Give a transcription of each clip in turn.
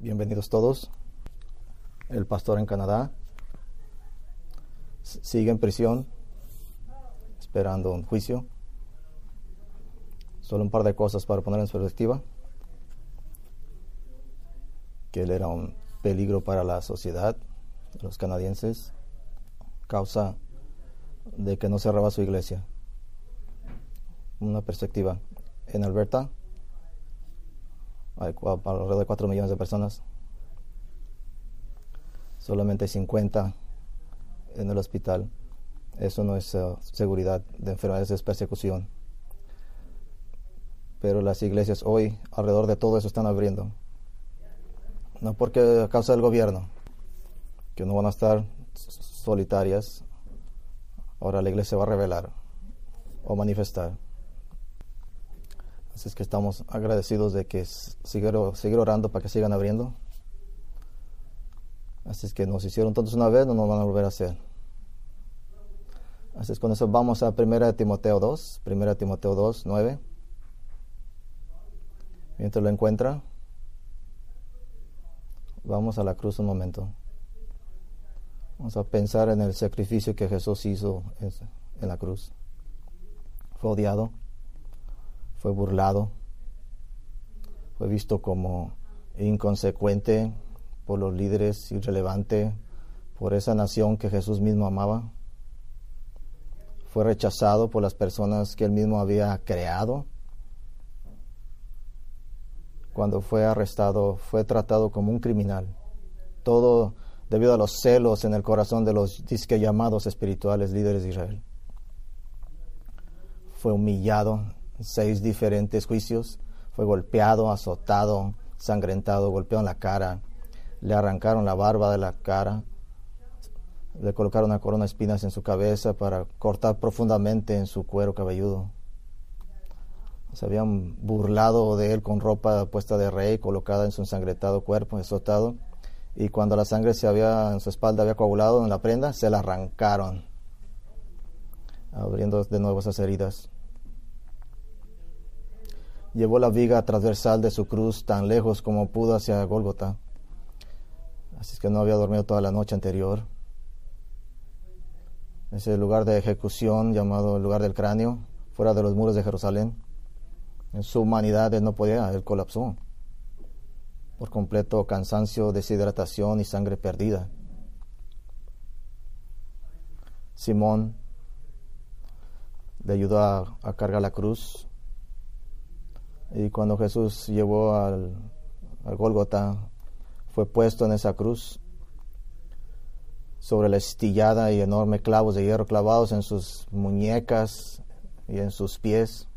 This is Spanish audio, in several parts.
Bienvenidos todos. El pastor en Canadá sigue en prisión esperando un juicio. Solo un par de cosas para poner en perspectiva. Que él era un peligro para la sociedad, los canadienses, causa de que no cerraba su iglesia. Una perspectiva. En Alberta alrededor de 4 millones de personas. Solamente 50 en el hospital. Eso no es uh, seguridad de enfermedades, es persecución. Pero las iglesias hoy, alrededor de todo eso, están abriendo. No porque a causa del gobierno, que no van a estar solitarias. Ahora la iglesia va a revelar o manifestar. Así es que estamos agradecidos de que seguir, seguir orando para que sigan abriendo. Así es que nos hicieron todos una vez, no nos van a volver a hacer. Así es con eso vamos a 1 Timoteo 2, 1 Timoteo 2, 9. Mientras lo encuentra, vamos a la cruz un momento. Vamos a pensar en el sacrificio que Jesús hizo en la cruz. Fue odiado fue burlado, fue visto como inconsecuente por los líderes, irrelevante por esa nación que Jesús mismo amaba. Fue rechazado por las personas que él mismo había creado. Cuando fue arrestado, fue tratado como un criminal. Todo debido a los celos en el corazón de los disque llamados espirituales líderes de Israel. Fue humillado, seis diferentes juicios. Fue golpeado, azotado, sangrentado, golpeado en la cara. Le arrancaron la barba de la cara. Le colocaron una corona de espinas en su cabeza para cortar profundamente en su cuero cabelludo. Se habían burlado de él con ropa puesta de rey, colocada en su ensangrentado cuerpo, azotado. Y cuando la sangre se había en su espalda había coagulado en la prenda, se la arrancaron, abriendo de nuevo esas heridas llevó la viga transversal de su cruz tan lejos como pudo hacia Gólgota. Así es que no había dormido toda la noche anterior. Ese lugar de ejecución llamado el lugar del cráneo, fuera de los muros de Jerusalén. En su humanidad él no podía, él colapsó. Por completo cansancio, deshidratación y sangre perdida. Simón le ayudó a, a cargar la cruz y cuando Jesús llevó al, al Gólgota, fue puesto en esa cruz sobre la estillada y enorme clavos de hierro clavados en sus muñecas y en sus pies.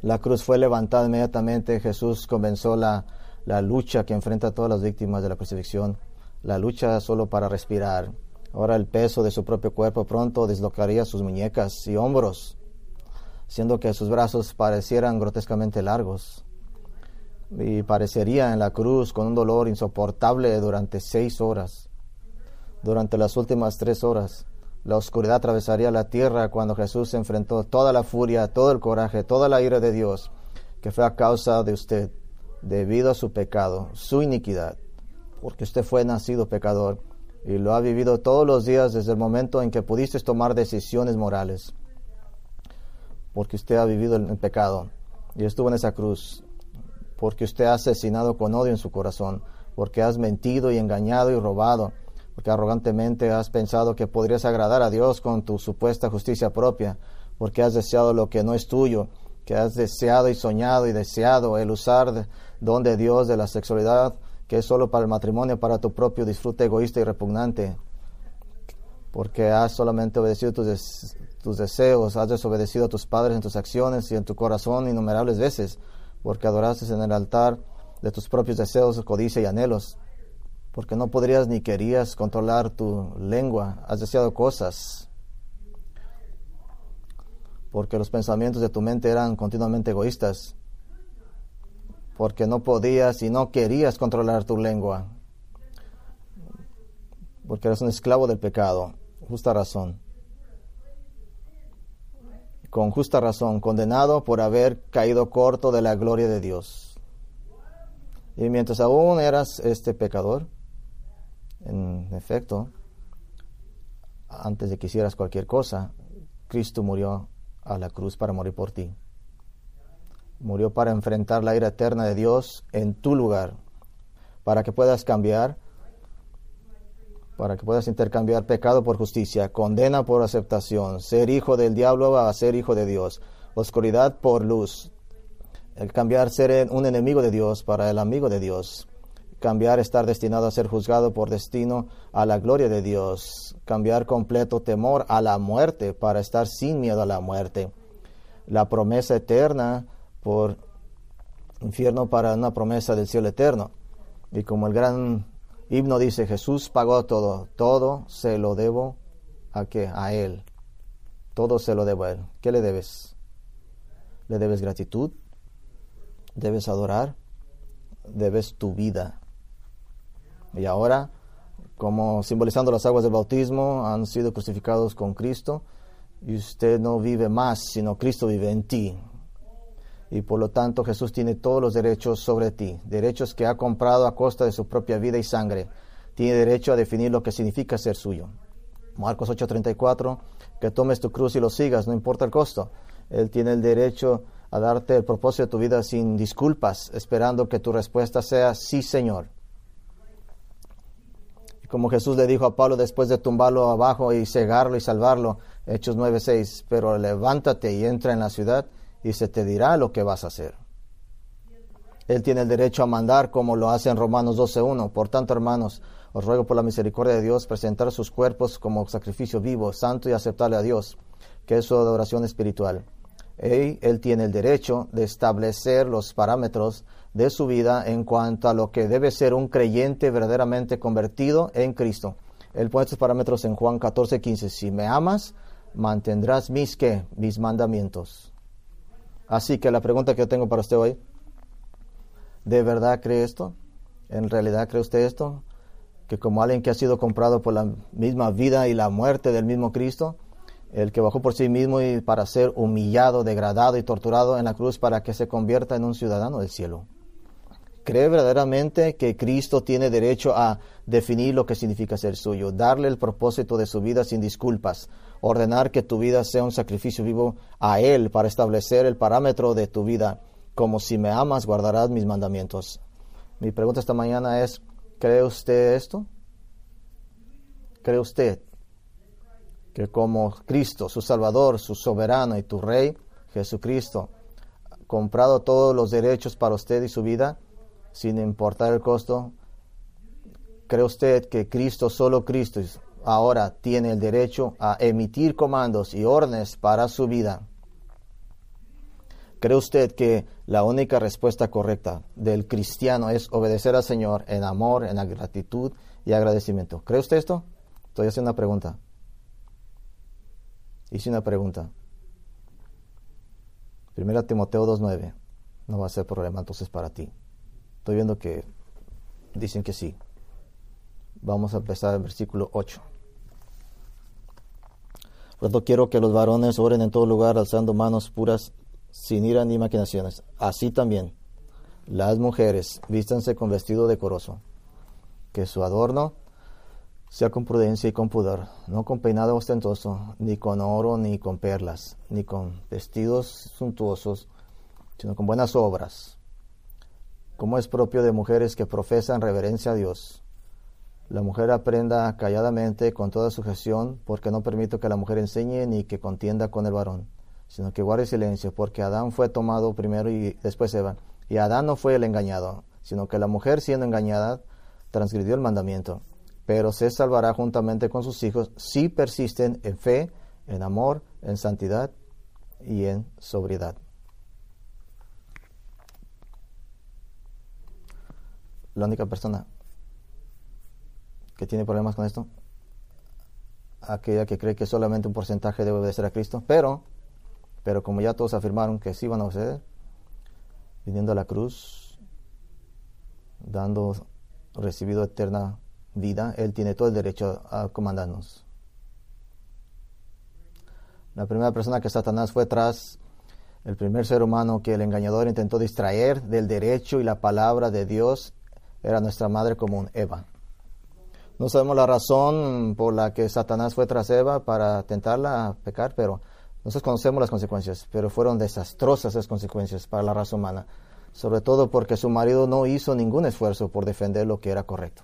La cruz fue levantada inmediatamente. Jesús comenzó la, la lucha que enfrenta a todas las víctimas de la crucifixión, la lucha solo para respirar. Ahora el peso de su propio cuerpo pronto deslocaría sus muñecas y hombros siendo que sus brazos parecieran grotescamente largos. Y parecería en la cruz con un dolor insoportable durante seis horas. Durante las últimas tres horas, la oscuridad atravesaría la tierra cuando Jesús enfrentó toda la furia, todo el coraje, toda la ira de Dios, que fue a causa de usted, debido a su pecado, su iniquidad, porque usted fue nacido pecador y lo ha vivido todos los días desde el momento en que pudiste tomar decisiones morales porque usted ha vivido en pecado y estuvo en esa cruz, porque usted ha asesinado con odio en su corazón, porque has mentido y engañado y robado, porque arrogantemente has pensado que podrías agradar a Dios con tu supuesta justicia propia, porque has deseado lo que no es tuyo, que has deseado y soñado y deseado el usar don de Dios de la sexualidad que es solo para el matrimonio, para tu propio disfrute egoísta y repugnante, porque has solamente obedecido tus, tus deseos, has desobedecido a tus padres en tus acciones y en tu corazón innumerables veces, porque adoraste en el altar de tus propios deseos, codicia y anhelos, porque no podrías ni querías controlar tu lengua, has deseado cosas, porque los pensamientos de tu mente eran continuamente egoístas, porque no podías y no querías controlar tu lengua, porque eres un esclavo del pecado, justa razón con justa razón, condenado por haber caído corto de la gloria de Dios. Y mientras aún eras este pecador, en efecto, antes de que hicieras cualquier cosa, Cristo murió a la cruz para morir por ti. Murió para enfrentar la ira eterna de Dios en tu lugar, para que puedas cambiar, para que puedas intercambiar pecado por justicia, condena por aceptación, ser hijo del diablo a ser hijo de Dios, oscuridad por luz, el cambiar ser un enemigo de Dios para el amigo de Dios, cambiar estar destinado a ser juzgado por destino a la gloria de Dios, cambiar completo temor a la muerte para estar sin miedo a la muerte, la promesa eterna por infierno para una promesa del cielo eterno. Y como el gran himno dice, Jesús pagó todo, todo se lo debo a qué? A Él. Todo se lo debo a Él. ¿Qué le debes? ¿Le debes gratitud? ¿Debes adorar? ¿Debes tu vida? Y ahora, como simbolizando las aguas del bautismo, han sido crucificados con Cristo y usted no vive más, sino Cristo vive en ti y por lo tanto Jesús tiene todos los derechos sobre ti, derechos que ha comprado a costa de su propia vida y sangre. Tiene derecho a definir lo que significa ser suyo. Marcos 8:34, que tomes tu cruz y lo sigas, no importa el costo. Él tiene el derecho a darte el propósito de tu vida sin disculpas, esperando que tu respuesta sea sí, Señor. Y como Jesús le dijo a Pablo después de tumbarlo abajo y cegarlo y salvarlo, Hechos 9:6, pero levántate y entra en la ciudad y se te dirá lo que vas a hacer. Él tiene el derecho a mandar como lo hace en Romanos 12.1. Por tanto, hermanos, os ruego por la misericordia de Dios presentar sus cuerpos como sacrificio vivo, santo y aceptable a Dios, que es su adoración espiritual. Él, él tiene el derecho de establecer los parámetros de su vida en cuanto a lo que debe ser un creyente verdaderamente convertido en Cristo. Él pone estos parámetros en Juan 14.15. Si me amas, mantendrás mis, ¿qué? mis mandamientos. Así que la pregunta que yo tengo para usted hoy, ¿de verdad cree esto? ¿En realidad cree usted esto? Que como alguien que ha sido comprado por la misma vida y la muerte del mismo Cristo, el que bajó por sí mismo y para ser humillado, degradado y torturado en la cruz para que se convierta en un ciudadano del cielo. ¿Cree verdaderamente que Cristo tiene derecho a definir lo que significa ser suyo, darle el propósito de su vida sin disculpas, ordenar que tu vida sea un sacrificio vivo a Él para establecer el parámetro de tu vida, como si me amas guardarás mis mandamientos. Mi pregunta esta mañana es, ¿cree usted esto? ¿Cree usted que como Cristo, su Salvador, su soberano y tu Rey, Jesucristo, comprado todos los derechos para usted y su vida, sin importar el costo? ¿Cree usted que Cristo, solo Cristo, ahora tiene el derecho a emitir comandos y órdenes para su vida. ¿Cree usted que la única respuesta correcta del cristiano es obedecer al Señor en amor, en gratitud y agradecimiento? ¿Cree usted esto? Estoy haciendo una pregunta. Hice una pregunta. Primera Timoteo 2.9. No va a ser problema entonces para ti. Estoy viendo que dicen que sí. Vamos a empezar el versículo 8. Por tanto, quiero que los varones oren en todo lugar alzando manos puras sin ira ni maquinaciones. Así también las mujeres vístanse con vestido decoroso, que su adorno sea con prudencia y con pudor, no con peinado ostentoso, ni con oro, ni con perlas, ni con vestidos suntuosos, sino con buenas obras, como es propio de mujeres que profesan reverencia a Dios la mujer aprenda calladamente con toda sujeción, porque no permito que la mujer enseñe ni que contienda con el varón, sino que guarde silencio, porque Adán fue tomado primero y después Eva. Y Adán no fue el engañado, sino que la mujer siendo engañada transgredió el mandamiento, pero se salvará juntamente con sus hijos si persisten en fe, en amor, en santidad y en sobriedad. La única persona que tiene problemas con esto, aquella que cree que solamente un porcentaje debe obedecer a Cristo, pero, pero como ya todos afirmaron que sí van a obedecer, viniendo a la cruz, dando recibido eterna vida, Él tiene todo el derecho a comandarnos. La primera persona que Satanás fue tras El primer ser humano que el engañador intentó distraer del derecho y la palabra de Dios era nuestra madre común, Eva. No sabemos la razón por la que Satanás fue tras Eva para tentarla a pecar, pero nosotros conocemos las consecuencias, pero fueron desastrosas esas consecuencias para la raza humana, sobre todo porque su marido no hizo ningún esfuerzo por defender lo que era correcto.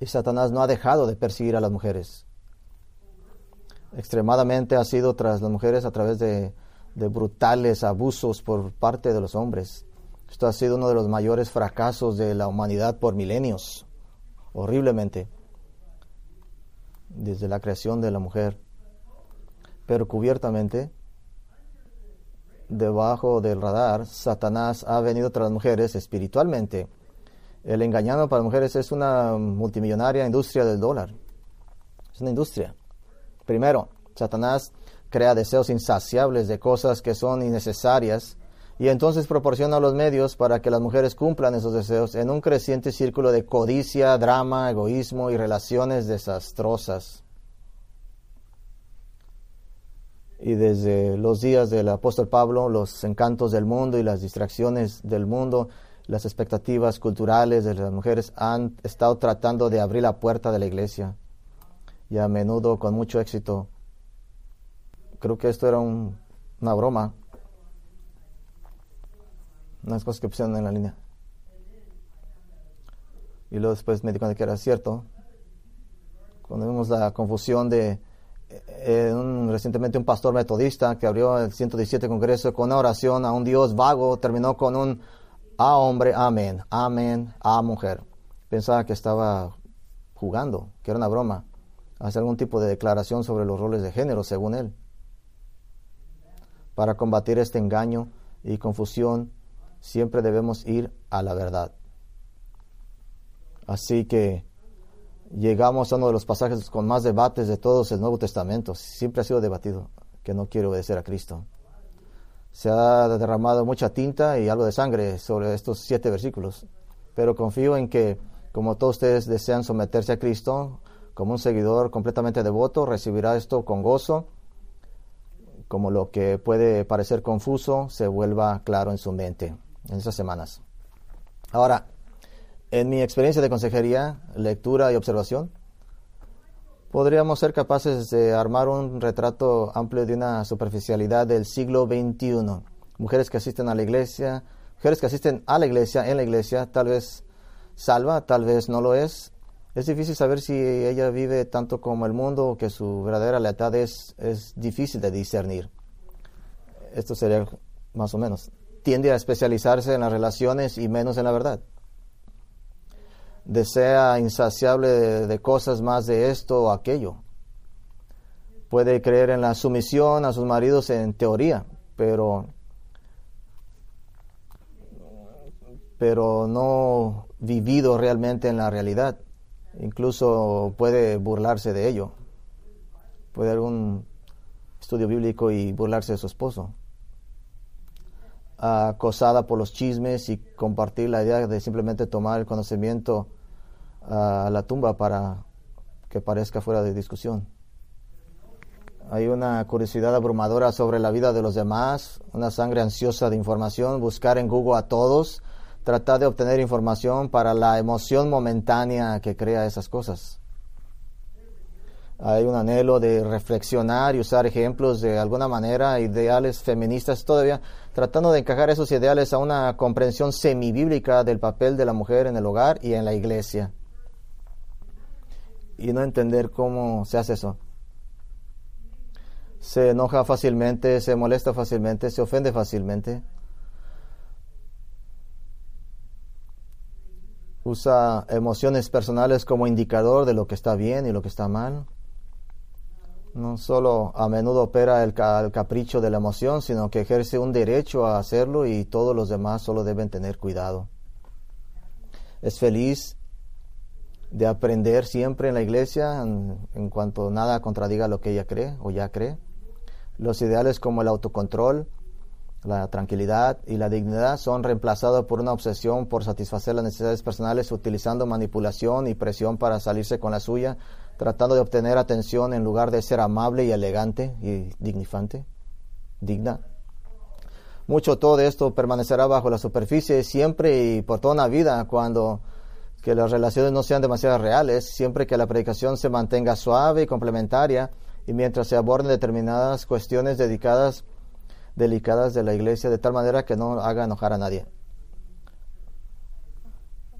Y Satanás no ha dejado de perseguir a las mujeres. Extremadamente ha sido tras las mujeres a través de, de brutales abusos por parte de los hombres. Esto ha sido uno de los mayores fracasos de la humanidad por milenios, horriblemente, desde la creación de la mujer pero cubiertamente, debajo del radar, Satanás ha venido tras las mujeres espiritualmente. El engañado para mujeres es una multimillonaria industria del dólar. Es una industria. Primero, Satanás crea deseos insaciables de cosas que son innecesarias y entonces proporciona los medios para que las mujeres cumplan esos deseos en un creciente círculo de codicia, drama, egoísmo y relaciones desastrosas. y desde los días del apóstol Pablo, los encantos del mundo y las distracciones del mundo, las expectativas culturales de las mujeres han estado tratando de abrir la puerta de la iglesia y a menudo con mucho éxito. Creo que esto era una broma, unas cosas que pusieron en la línea. Y luego después me di cuenta que era cierto. Cuando vimos la confusión de eh, un, recientemente un pastor metodista que abrió el 117 Congreso con una oración a un Dios vago, terminó con un a hombre, amén, amén, a mujer. Pensaba que estaba jugando, que era una broma, hacer algún tipo de declaración sobre los roles de género, según él. Para combatir este engaño y confusión, siempre debemos ir a la verdad. Así que llegamos a uno de los pasajes con más debates de todos el Nuevo Testamento. Siempre ha sido debatido que no quiere obedecer a Cristo. Se ha derramado mucha tinta y algo de sangre sobre estos siete versículos. Pero confío en que, como todos ustedes desean someterse a Cristo, como un seguidor completamente devoto, recibirá esto con gozo, como lo que puede parecer confuso se vuelva claro en su mente en esas semanas. Ahora, en mi experiencia de consejería, lectura y observación, podríamos ser capaces de armar un retrato amplio de una superficialidad del siglo XXI. Mujeres que asisten a la iglesia, mujeres que asisten a la iglesia, en la iglesia, tal vez salva, tal vez no lo es. Es difícil saber si ella vive tanto como el mundo o que su verdadera lealtad es, es difícil de discernir. Esto sería más o menos. Tiende a especializarse en las relaciones y menos en la verdad desea insaciable de, cosas más de esto o aquello. Puede creer en la sumisión a sus maridos en teoría, pero, pero no vivido realmente en la realidad. Incluso puede burlarse de ello. Puede haber un estudio bíblico y burlarse de su esposo. Acosada por los chismes y compartir la idea de simplemente tomar el conocimiento a la tumba para que parezca fuera de discusión. Hay una curiosidad abrumadora sobre la vida de los demás, una sangre ansiosa de información, buscar en Google a todos, tratar de obtener información para la emoción momentánea que crea esas cosas. Hay un anhelo de reflexionar y usar ejemplos de alguna manera, ideales feministas todavía, tratando de encajar esos ideales a una comprensión semibíblica del papel de la mujer en el hogar y en la iglesia y no entender cómo se hace eso. Se enoja fácilmente, se molesta fácilmente, se ofende fácilmente. Usa emociones personales como indicador de lo que está bien y lo que está mal. No solo a menudo opera el, el capricho de la emoción, sino que ejerce un derecho a hacerlo y todos los demás solo deben tener cuidado. Es feliz de aprender siempre en la iglesia en, cuanto nada contradiga lo que ella cree o ya cree. Los ideales como el autocontrol, la tranquilidad y la dignidad son reemplazados por una obsesión por satisfacer las necesidades personales utilizando manipulación y presión para salirse con la suya, tratando de obtener atención en lugar de ser amable y elegante y dignifante, digna. mucho todo esto permanecerá bajo la superficie siempre y por toda una vida cuando que las relaciones no sean demasiado reales, siempre que la predicación se mantenga suave y complementaria y mientras se aborden determinadas cuestiones dedicadas delicadas de la iglesia de tal manera que no haga enojar a nadie.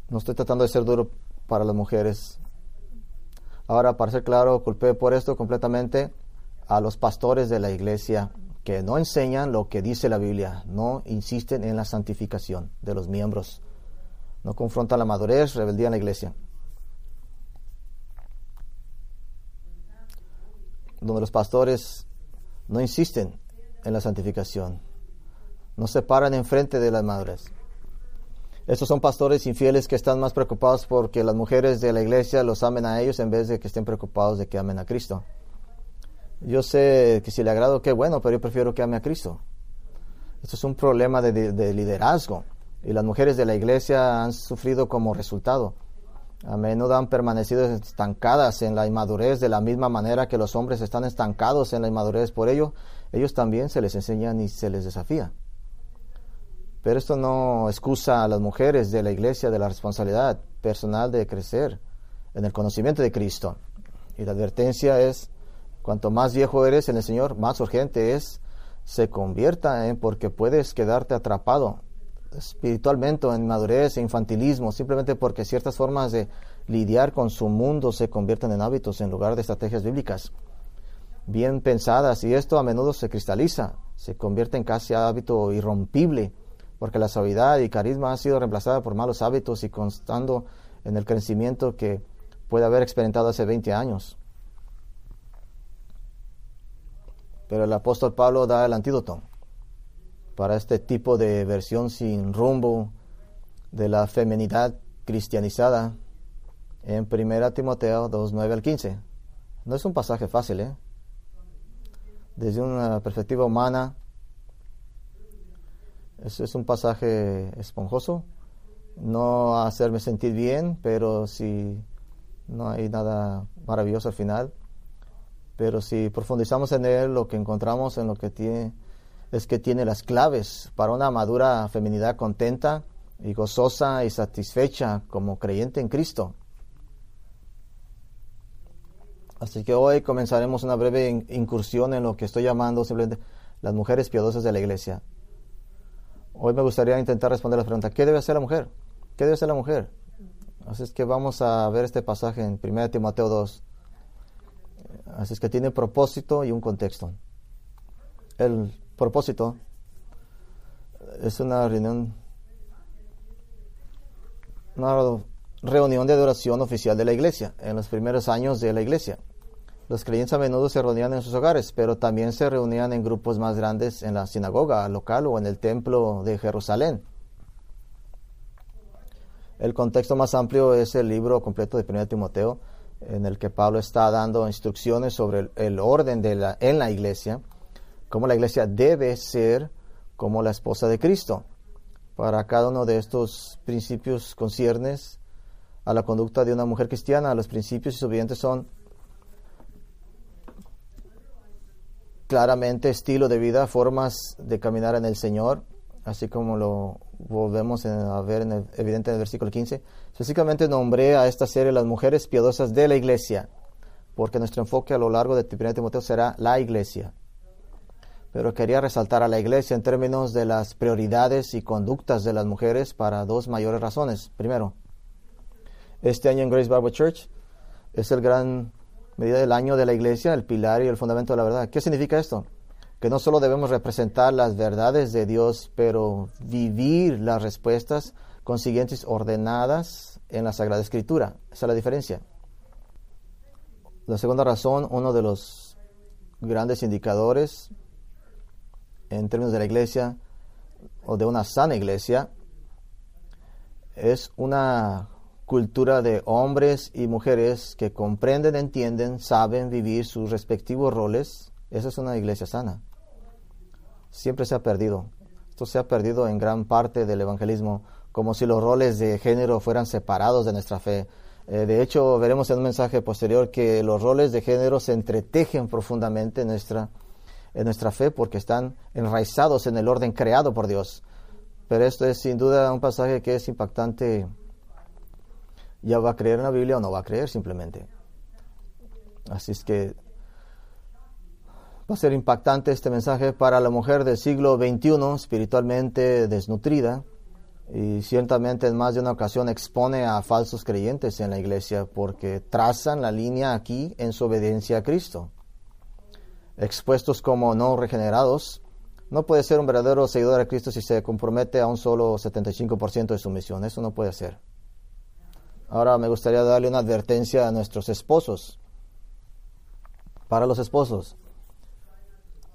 No estoy tratando de ser duro para las mujeres. Ahora, para ser claro, culpé por esto completamente a los pastores de la iglesia que no enseñan lo que dice la Biblia, no insisten en la santificación de los miembros, no confrontan la madurez, rebeldía en la iglesia. Donde los pastores no insisten en la santificación, no se paran enfrente de la madurez. Estos son pastores infieles que están más preocupados porque las mujeres de la iglesia los amen a ellos en vez de que estén preocupados de que amen a Cristo. Yo sé que si le agrado, qué bueno, pero yo prefiero que ame a Cristo. Esto es un problema de, liderazgo y las mujeres de la iglesia han sufrido como resultado. A menudo han permanecido estancadas en la inmadurez de la misma manera que los hombres están estancados en la inmadurez. Por ello, ellos también se les enseñan y se les desafía. Pero esto no excusa a las mujeres de la iglesia de la responsabilidad personal de crecer en el conocimiento de Cristo. Y la advertencia es Cuanto más viejo eres en el Señor, más urgente es se convierta, en porque puedes quedarte atrapado espiritualmente en madurez e infantilismo, simplemente porque ciertas formas de lidiar con su mundo se convierten en hábitos en lugar de estrategias bíblicas bien pensadas y esto a menudo se cristaliza, se convierte en casi hábito irrompible, porque la suavidad y carisma ha sido reemplazada por malos hábitos y constando en el crecimiento que puede haber experimentado hace 20 años. Pero el apóstol Pablo da el antídoto para este tipo de versión sin rumbo de la feminidad cristianizada en 1 Timoteo 2, 9 al 15. No es un pasaje fácil, ¿eh? Desde una perspectiva humana, es, es un pasaje esponjoso. No hacerme sentir bien, pero si no hay nada maravilloso al final. Pero si profundizamos en él, lo que encontramos en lo que tiene es que tiene las claves para una madura feminidad contenta y gozosa y satisfecha como creyente en Cristo. Así que hoy comenzaremos una breve incursión en lo que estoy llamando simplemente las mujeres piadosas de la iglesia. Hoy me gustaría intentar responder la pregunta, ¿qué debe hacer la mujer? ¿Qué debe hacer la mujer? Así es que vamos a ver este pasaje en 1 Timoteo 2. Así es que tiene propósito y un contexto. El propósito es una reunión, una reunión de adoración oficial de la iglesia, en los primeros años de la iglesia. Los creyentes a menudo se reunían en sus hogares, pero también se reunían en grupos más grandes en la sinagoga local o en el templo de Jerusalén. El contexto más amplio es el libro completo de 1 Timoteo, en el que Pablo está dando instrucciones sobre el, orden de la, en la iglesia, cómo la iglesia debe ser como la esposa de Cristo. Para cada uno de estos principios conciernes a la conducta de una mujer cristiana, los principios y subientes son claramente estilo de vida, formas de caminar en el Señor, así como lo volvemos a ver en el, evidente en el versículo 15. Específicamente nombré a esta serie las mujeres piadosas de la iglesia, porque nuestro enfoque a lo largo de 1 Timoteo será la iglesia. Pero quería resaltar a la iglesia en términos de las prioridades y conductas de las mujeres para dos mayores razones. Primero, este año en Grace Bible Church es el gran medida del año de la iglesia, el pilar y el fundamento de la verdad. ¿Qué significa esto? que no solo debemos representar las verdades de Dios, pero vivir las respuestas consiguientes ordenadas en la Sagrada Escritura. Esa es la diferencia. La segunda razón, uno de los grandes indicadores en términos de la iglesia o de una sana iglesia es una cultura de hombres y mujeres que comprenden, entienden, saben vivir sus respectivos roles. Esa es una iglesia sana siempre se ha perdido. Esto se ha perdido en gran parte del evangelismo, como si los roles de género fueran separados de nuestra fe. Eh, de hecho, veremos en un mensaje posterior que los roles de género se entretejen profundamente en nuestra, en nuestra fe porque están enraizados en el orden creado por Dios. Pero esto es sin duda un pasaje que es impactante. Ya va a creer en la Biblia o no va a creer simplemente. Así es que va a ser impactante este mensaje para la mujer del siglo XXI, espiritualmente desnutrida, y ciertamente en más de una ocasión expone a falsos creyentes en la iglesia porque trazan la línea aquí en su obediencia a Cristo. Expuestos como no regenerados, no puede ser un verdadero seguidor de Cristo si se compromete a un solo 75% de su misión. Eso no puede ser. Ahora me gustaría darle una advertencia a nuestros esposos. Para los esposos.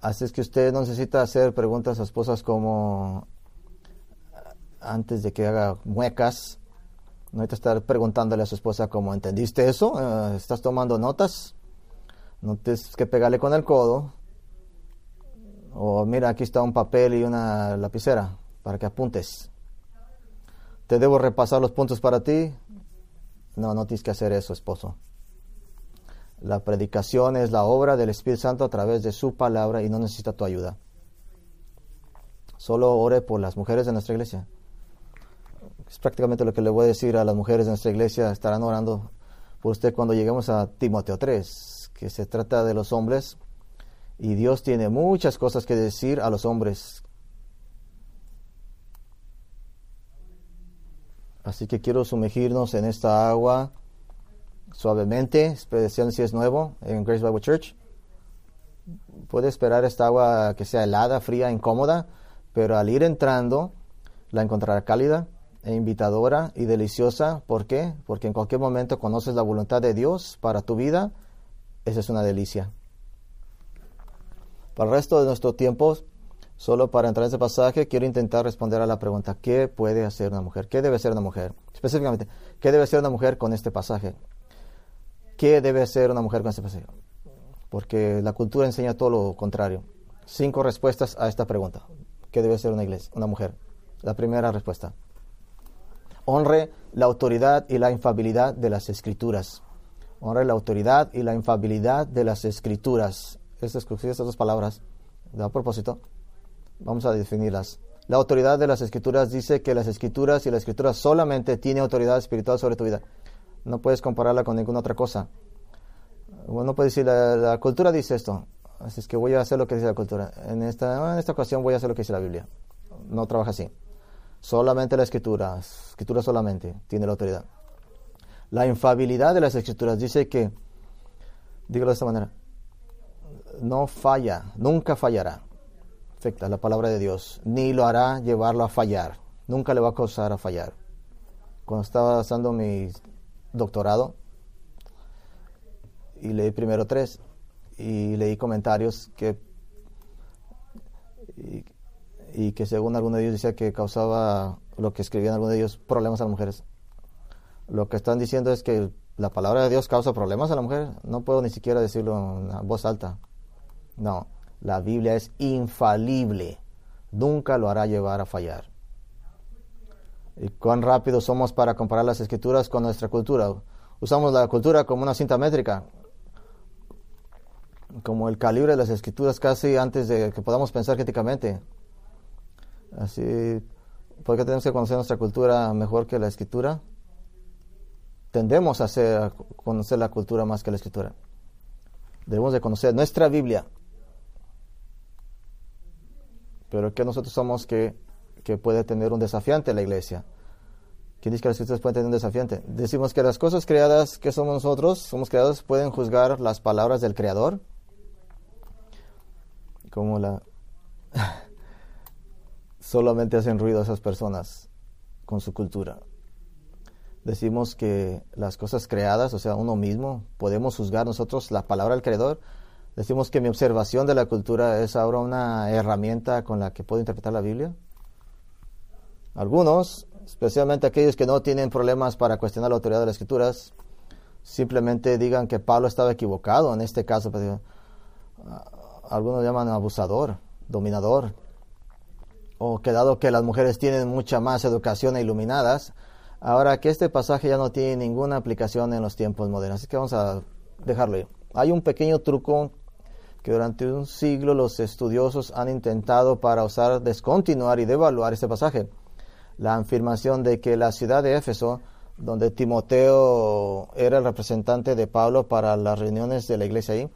Así es que usted no necesita hacer preguntas a esposas como antes de que haga muecas. No que estar preguntándole a su esposa como, ¿entendiste eso? Eh, ¿Estás tomando notas? No tienes que pegarle con el codo. O mira, aquí está un papel y una lapicera para que apuntes. ¿Te debo repasar los puntos para ti? No, no tienes que hacer eso, esposo. La predicación es la obra del Espíritu Santo a través de su palabra y no necesita tu ayuda. Solo ore por las mujeres de nuestra iglesia. Es prácticamente lo que le voy a decir a las mujeres de nuestra iglesia. Estarán orando por usted cuando lleguemos a Timoteo 3, que se trata de los hombres. Y Dios tiene muchas cosas que decir a los hombres. Así que quiero sumergirnos en esta agua suavemente, especialmente si es nuevo en Grace Bible Church. Puede esperar esta agua que sea helada, fría, incómoda, pero al ir entrando la encontrará cálida e invitadora y deliciosa. ¿Por qué? Porque en cualquier momento conoces la voluntad de Dios para tu vida. Esa es una delicia. Para el resto de nuestro tiempo, solo para entrar en ese pasaje, quiero intentar responder a la pregunta, ¿qué puede hacer una mujer? ¿Qué debe ser una mujer? Específicamente, ¿qué debe ser una mujer con este pasaje? ¿Qué debe ser una mujer con este pasaje? Porque la cultura enseña todo lo contrario. Cinco respuestas a esta pregunta. ¿Qué debe ser una iglesia, una mujer? La primera respuesta honre la autoridad y la infabilidad de las escrituras. Honre la autoridad y la infabilidad de las escrituras. Estas, dos palabras, a propósito, vamos a definirlas. La autoridad de las escrituras dice que las escrituras y la escritura solamente tiene autoridad espiritual sobre tu vida. No puedes compararla con ninguna otra cosa. Bueno, puedes decir, la, cultura dice esto, así es que voy a hacer lo que dice la cultura. En esta, en esta ocasión voy a hacer lo que dice la Biblia. No trabaja así. Solamente la escritura, escritura solamente tiene la autoridad. La infabilidad de las escrituras dice que, dígalo de esta manera, no falla, nunca fallará. La palabra de Dios, ni lo hará llevarlo a fallar, nunca le va a causar a fallar. Cuando estaba haciendo mi doctorado, y leí primero tres, y leí comentarios que y que según algunos de ellos decía que causaba lo que escribían algunos de ellos problemas a las mujeres. Lo que están diciendo es que la palabra de Dios causa problemas a la mujer. No puedo ni siquiera decirlo en voz alta. No, la Biblia es infalible. Nunca lo hará llevar a fallar. ¿Y cuán rápido somos para comparar las escrituras con nuestra cultura? Usamos la cultura como una cinta métrica, como el calibre de las escrituras casi antes de que podamos pensar críticamente. Así, porque tenemos que conocer nuestra cultura mejor que la escritura. Tendemos a, hacer, conocer la cultura más que la escritura. Debemos de conocer nuestra Biblia. Pero que nosotros somos que, que puede tener un desafiante la iglesia. ¿Quién dice que las escrituras pueden tener un? Decimos que las cosas creadas que somos nosotros, somos creados, pueden juzgar las palabras del Creador. Como la solamente hacen ruido esas personas con su cultura. Decimos que las cosas creadas, o sea, uno mismo, podemos juzgar nosotros la palabra del Creador. Decimos que mi observación de la cultura es ahora una herramienta con la que puedo interpretar la Biblia. Algunos, especialmente aquellos que no tienen problemas para cuestionar la autoridad de las escrituras, simplemente digan que Pablo estaba equivocado en este caso. Pues, algunos llaman abusador, dominador, o que dado que las mujeres tienen mucha más educación e iluminadas, ahora que este pasaje ya no tiene ninguna aplicación en los tiempos modernos. Así que vamos a dejarlo ahí. Hay un pequeño truco que durante un siglo los estudiosos han intentado para usar, descontinuar y devaluar este pasaje. La afirmación de que la ciudad de Éfeso, donde Timoteo era el representante de Pablo para las reuniones de la iglesia ahí,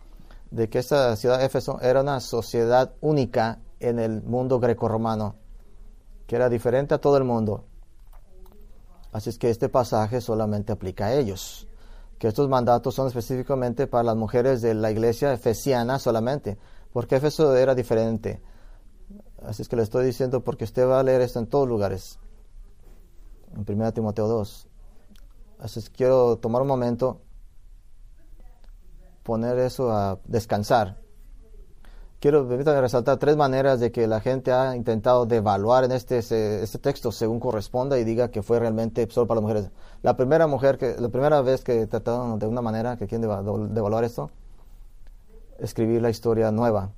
de que esta ciudad de Éfeso era una sociedad única en el mundo greco-romano, que era diferente a todo el mundo. Así es que este pasaje solamente aplica a ellos, que estos mandatos son específicamente para las mujeres de la iglesia efesiana solamente, porque Éfeso era diferente. Así es que le estoy diciendo porque usted va a leer esto en todos lugares. En 1 Timoteo 2. Así es que quiero tomar un momento, poner eso a descansar quiero resaltar tres maneras de que la gente ha intentado devaluar en este, este texto según corresponda y diga que fue realmente solo para las mujeres. La primera mujer que, la primera vez que trataron de una manera que quieren devaluar esto, escribir la historia nueva.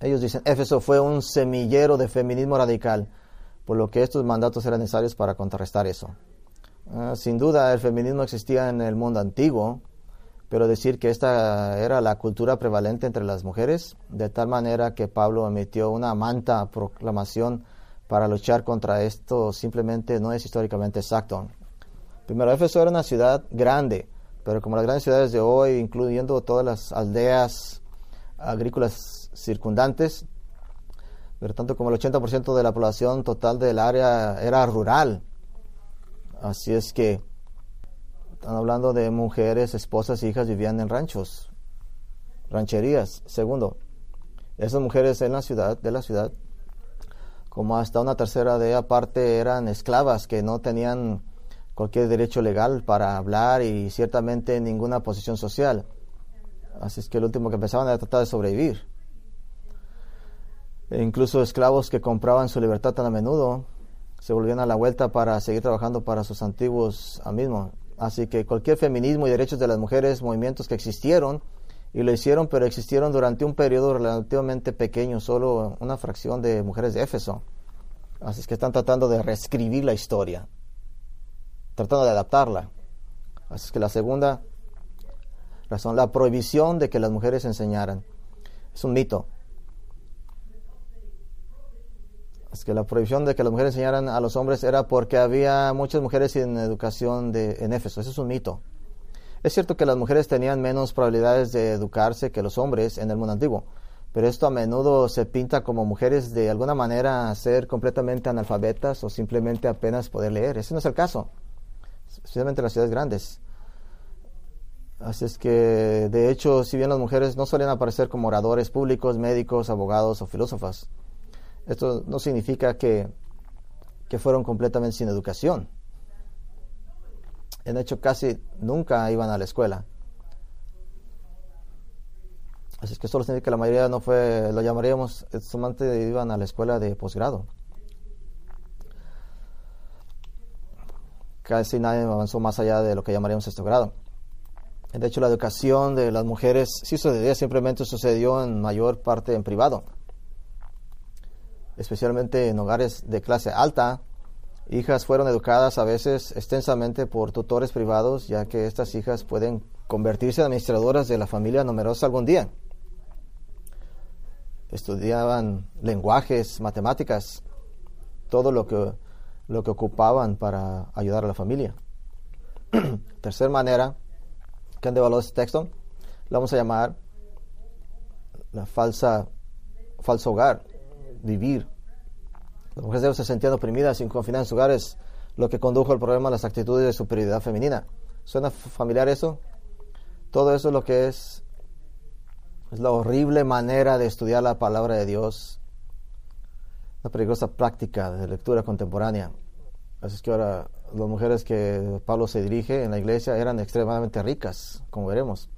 Ellos dicen, Éfeso fue un semillero de feminismo radical, por lo que estos mandatos eran necesarios para contrarrestar eso. Ah, sin duda, el feminismo existía en el mundo antiguo, pero decir que esta era la cultura prevalente entre las mujeres, de tal manera que Pablo emitió una manta proclamación para luchar contra esto, simplemente no es históricamente exacto. Primero, Éfeso era una ciudad grande, pero como las grandes ciudades de hoy, incluyendo todas las aldeas agrícolas circundantes, pero tanto como el 80% de la población total del área era rural. Así es que están hablando de mujeres, esposas, hijas vivían en ranchos, rancherías. Segundo, esas mujeres en la ciudad, de la ciudad, como hasta una tercera de aparte eran esclavas que no tenían cualquier derecho legal para hablar y ciertamente ninguna posición social. Así es que lo último que pensaban era tratar de sobrevivir. E incluso esclavos que compraban su libertad tan a menudo se volvían a la vuelta para seguir trabajando para sus antiguos mismos. Así que cualquier feminismo y derechos de las mujeres, movimientos que existieron, y lo hicieron, pero existieron durante un periodo relativamente pequeño, solo una fracción de mujeres de Éfeso. Así que están tratando de reescribir la historia, tratando de adaptarla. Así que la segunda razón, la prohibición de que las mujeres enseñaran, es un mito. Que la prohibición de que las mujeres enseñaran a los hombres era porque había muchas mujeres sin educación de, en Éfeso. Eso es un mito. Es cierto que las mujeres tenían menos probabilidades de educarse que los hombres en el mundo antiguo, pero esto a menudo se pinta como mujeres de alguna manera ser completamente analfabetas o simplemente apenas poder leer. Ese no es el caso, especialmente en las ciudades grandes. Así es que, de hecho, si bien las mujeres no solían aparecer como oradores públicos, médicos, abogados o filósofas, esto no significa que, fueron completamente sin educación. En hecho, casi nunca iban a la escuela. Así es que solo significa que la mayoría no fue, lo llamaríamos, solamente iban a la escuela de posgrado. Casi nadie avanzó más allá de lo que llamaríamos sexto grado. De hecho, la educación de las mujeres sí sucedía, simplemente sucedió en mayor parte en privado especialmente en hogares de clase alta, hijas fueron educadas a veces extensamente por tutores privados, ya que estas hijas pueden convertirse en administradoras de la familia numerosa algún día. Estudiaban lenguajes, matemáticas, todo lo que, lo que ocupaban para ayudar a la familia. Tercer manera que han devaluado este texto, la vamos a llamar la falsa, falso hogar vivir. Las mujeres se sentían oprimidas, sin confianza en sus hogares, lo que condujo al problema de las actitudes de superioridad femenina. ¿Suena familiar eso? Todo eso es lo que es, es la horrible manera de estudiar la palabra de Dios, la peligrosa práctica de lectura contemporánea. Así es que ahora las mujeres que Pablo se dirige en la iglesia eran extremadamente ricas, como veremos.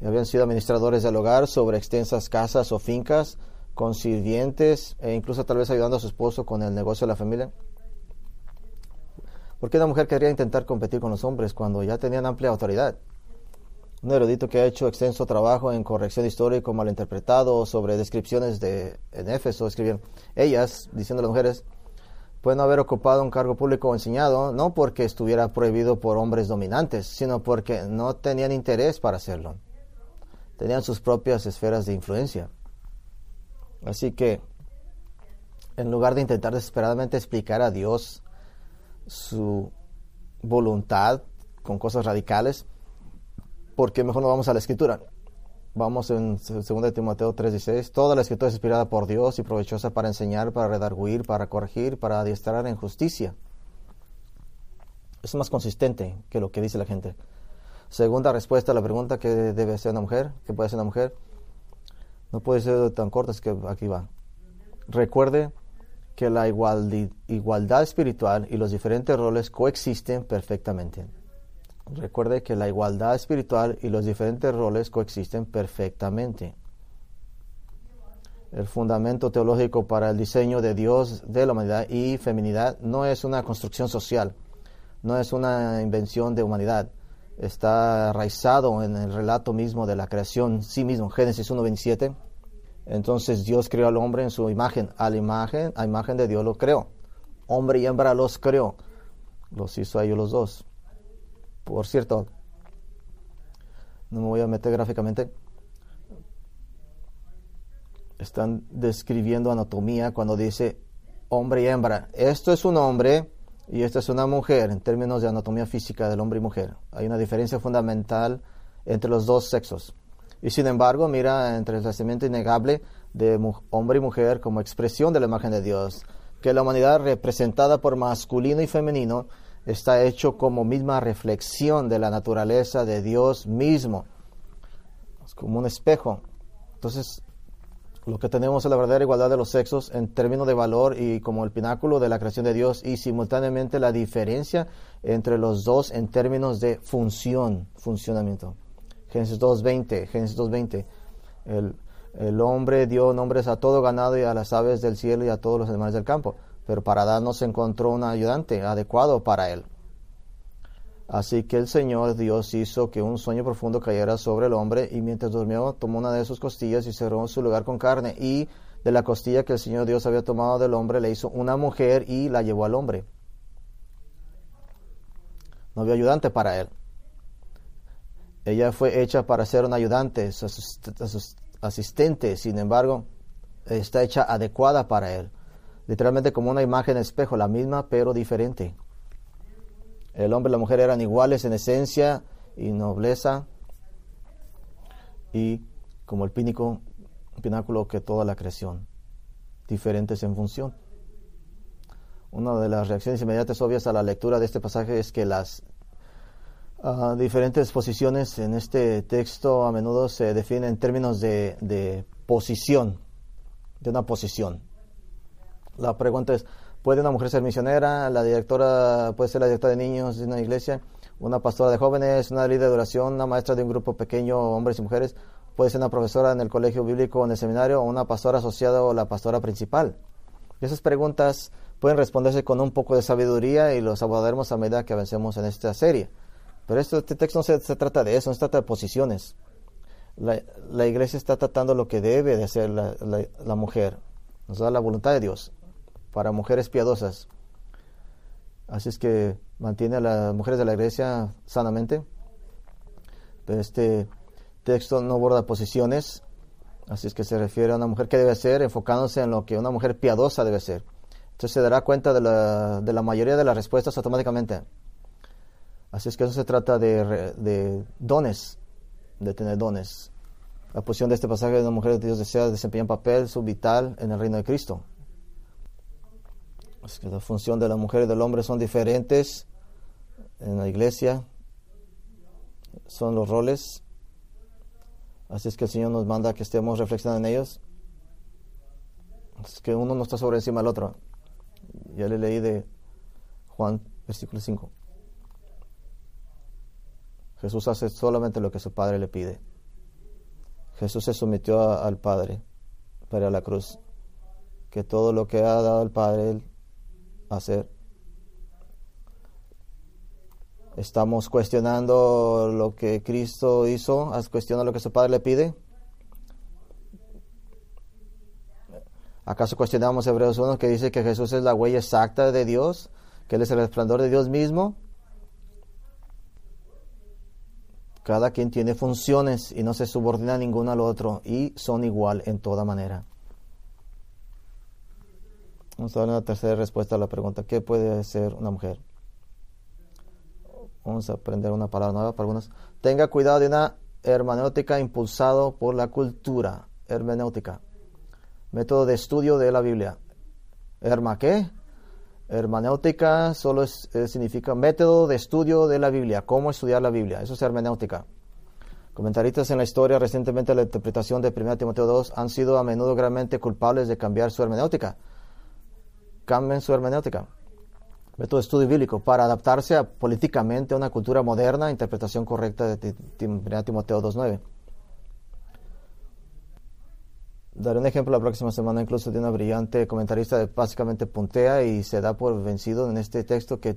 Y habían sido administradores del hogar sobre extensas casas o fincas con sirvientes e incluso tal vez ayudando a su esposo con el negocio de la familia? ¿Por qué una mujer quería intentar competir con los hombres cuando ya tenían amplia autoridad? Un erudito que ha hecho extenso trabajo en corrección histórica mal interpretado sobre descripciones de en Éfeso escribió, ellas, diciendo a las mujeres, pueden haber ocupado un cargo público o enseñado, no porque estuviera prohibido por hombres dominantes, sino porque no tenían interés para hacerlo tenían sus propias esferas de influencia. Así que, en lugar de intentar desesperadamente explicar a Dios su voluntad con cosas radicales, ¿por qué mejor no vamos a la escritura? Vamos en 2 Timoteo 3:16. Toda la escritura es inspirada por Dios y provechosa para enseñar, para redarguir, para corregir, para adiestrar en justicia. Es más consistente que lo que dice la gente. Segunda respuesta a la pregunta que debe ser una mujer, que puede ser una mujer, no puede ser tan corta, es que aquí va. Recuerde que la igualdad espiritual y los diferentes roles coexisten perfectamente. Recuerde que la igualdad espiritual y los diferentes roles coexisten perfectamente. El fundamento teológico para el diseño de Dios de la humanidad y feminidad no es una construcción social, no es una invención de humanidad. Está arraizado en el relato mismo de la creación, sí mismo, Génesis 1.27. Entonces Dios creó al hombre en su imagen, a la imagen, a imagen de Dios lo creó. Hombre y hembra los creó, los hizo a ellos los dos. Por cierto, no me voy a meter gráficamente. Están describiendo anatomía cuando dice hombre y hembra. Esto es un hombre y esta es una mujer en términos de anatomía física del hombre y mujer. Hay una diferencia fundamental entre los dos sexos. Y sin embargo, mira entre el nacimiento innegable de hombre y mujer como expresión de la imagen de Dios, que la humanidad representada por masculino y femenino está hecho como misma reflexión de la naturaleza de Dios mismo. Como un espejo. Entonces, lo que tenemos es la verdadera igualdad de los sexos en términos de valor y como el pináculo de la creación de Dios y simultáneamente la diferencia entre los dos en términos de función, funcionamiento. Génesis 2.20, Génesis 2.20. El, el hombre dio nombres a todo ganado y a las aves del cielo y a todos los animales del campo pero para Adán no se encontró un ayudante adecuado para él. Así que el Señor Dios hizo que un sueño profundo cayera sobre el hombre y mientras durmió tomó una de sus costillas y cerró su lugar con carne y de la costilla que el Señor Dios había tomado del hombre le hizo una mujer y la llevó al hombre. No había ayudante para él. Ella fue hecha para ser un ayudante, asistente, sin embargo, está hecha adecuada para él literalmente como una imagen espejo, la misma pero diferente. El hombre y la mujer eran iguales en esencia y nobleza y como el pináculo que toda la creación, diferentes en función. Una de las reacciones inmediatas obvias a la lectura de este pasaje es que las ah, diferentes posiciones en este texto a menudo se definen en términos de, de posición, de una posición. La pregunta es, ¿puede una mujer ser misionera? La directora puede ser la directora de niños de una iglesia, una pastora de jóvenes, una líder de oración, una maestra de un grupo pequeño, hombres y mujeres. Puede ser una profesora en el colegio bíblico o en el seminario, o una pastora asociada o la pastora principal. esas preguntas pueden responderse con un poco de sabiduría y los abordaremos a medida que avancemos en esta serie. Pero este, texto no se, trata de eso, no se trata de posiciones. La, iglesia está tratando lo que debe de hacer la mujer, nos da la voluntad de Dios para mujeres piadosas. Así es que mantiene a las mujeres de la iglesia sanamente. Pero este texto no aborda posiciones, así es que se refiere a una mujer que debe ser, enfocándose en lo que una mujer piadosa debe ser. Entonces se dará cuenta de la, de la mayoría de las respuestas automáticamente. Así es que eso se trata de, de dones, de tener dones. La posición de este pasaje de una mujer de Dios desea desempeñar un papel subvital en el reino de Cristo. Es que la función de la mujer y del hombre son diferentes en la iglesia, son los roles. Así es que el Señor nos manda que estemos reflexionando en ellos. Es que uno no está sobre encima del otro. Ya le leí de Juan, versículo 5. Jesús hace solamente lo que su Padre le pide. Jesús se sometió al Padre para la cruz. Que todo lo que ha dado el Padre, Él hacer. Estamos cuestionando lo que Cristo hizo, cuestionando lo que su Padre le pide. ¿Acaso cuestionamos Hebreos 1 que dice que Jesús es la huella exacta de Dios, que Él es el resplandor de Dios mismo? Cada quien tiene funciones y no se subordina ninguno al otro y son igual en toda manera. Vamos a dar una tercera respuesta a la pregunta, ¿qué puede ser una mujer? Vamos a aprender una palabra nueva para algunos. Tenga cuidado de una hermenéutica impulsado por la cultura. Hermenéutica. Método de estudio de la Biblia. ¿Herma qué? Hermenéutica solo significa método de estudio de la Biblia. ¿Cómo estudiar la Biblia? Eso es hermenéutica. Comentaristas en la historia recientemente la interpretación de 1 Timoteo 2 han sido a menudo gravemente culpables de cambiar su hermenéutica. Cambien su hermenéutica método de estudio bíblico para adaptarse a, políticamente a una cultura moderna, interpretación correcta de Timoteo 2.9. Daré un ejemplo la próxima semana incluso de una brillante comentarista que básicamente puntea y se da por vencido en este texto que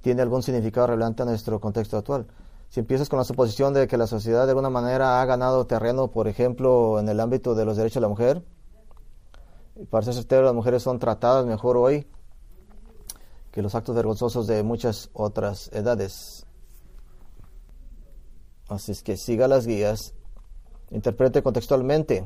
tiene algún significado relevante a nuestro contexto actual. Si empiezas con la suposición de que la sociedad de alguna manera ha ganado terreno, por ejemplo, en el ámbito de los derechos de la mujer, para ser certero, las mujeres son tratadas mejor hoy que los actos vergonzosos de muchas otras edades. Así es que siga las guías, interprete contextualmente.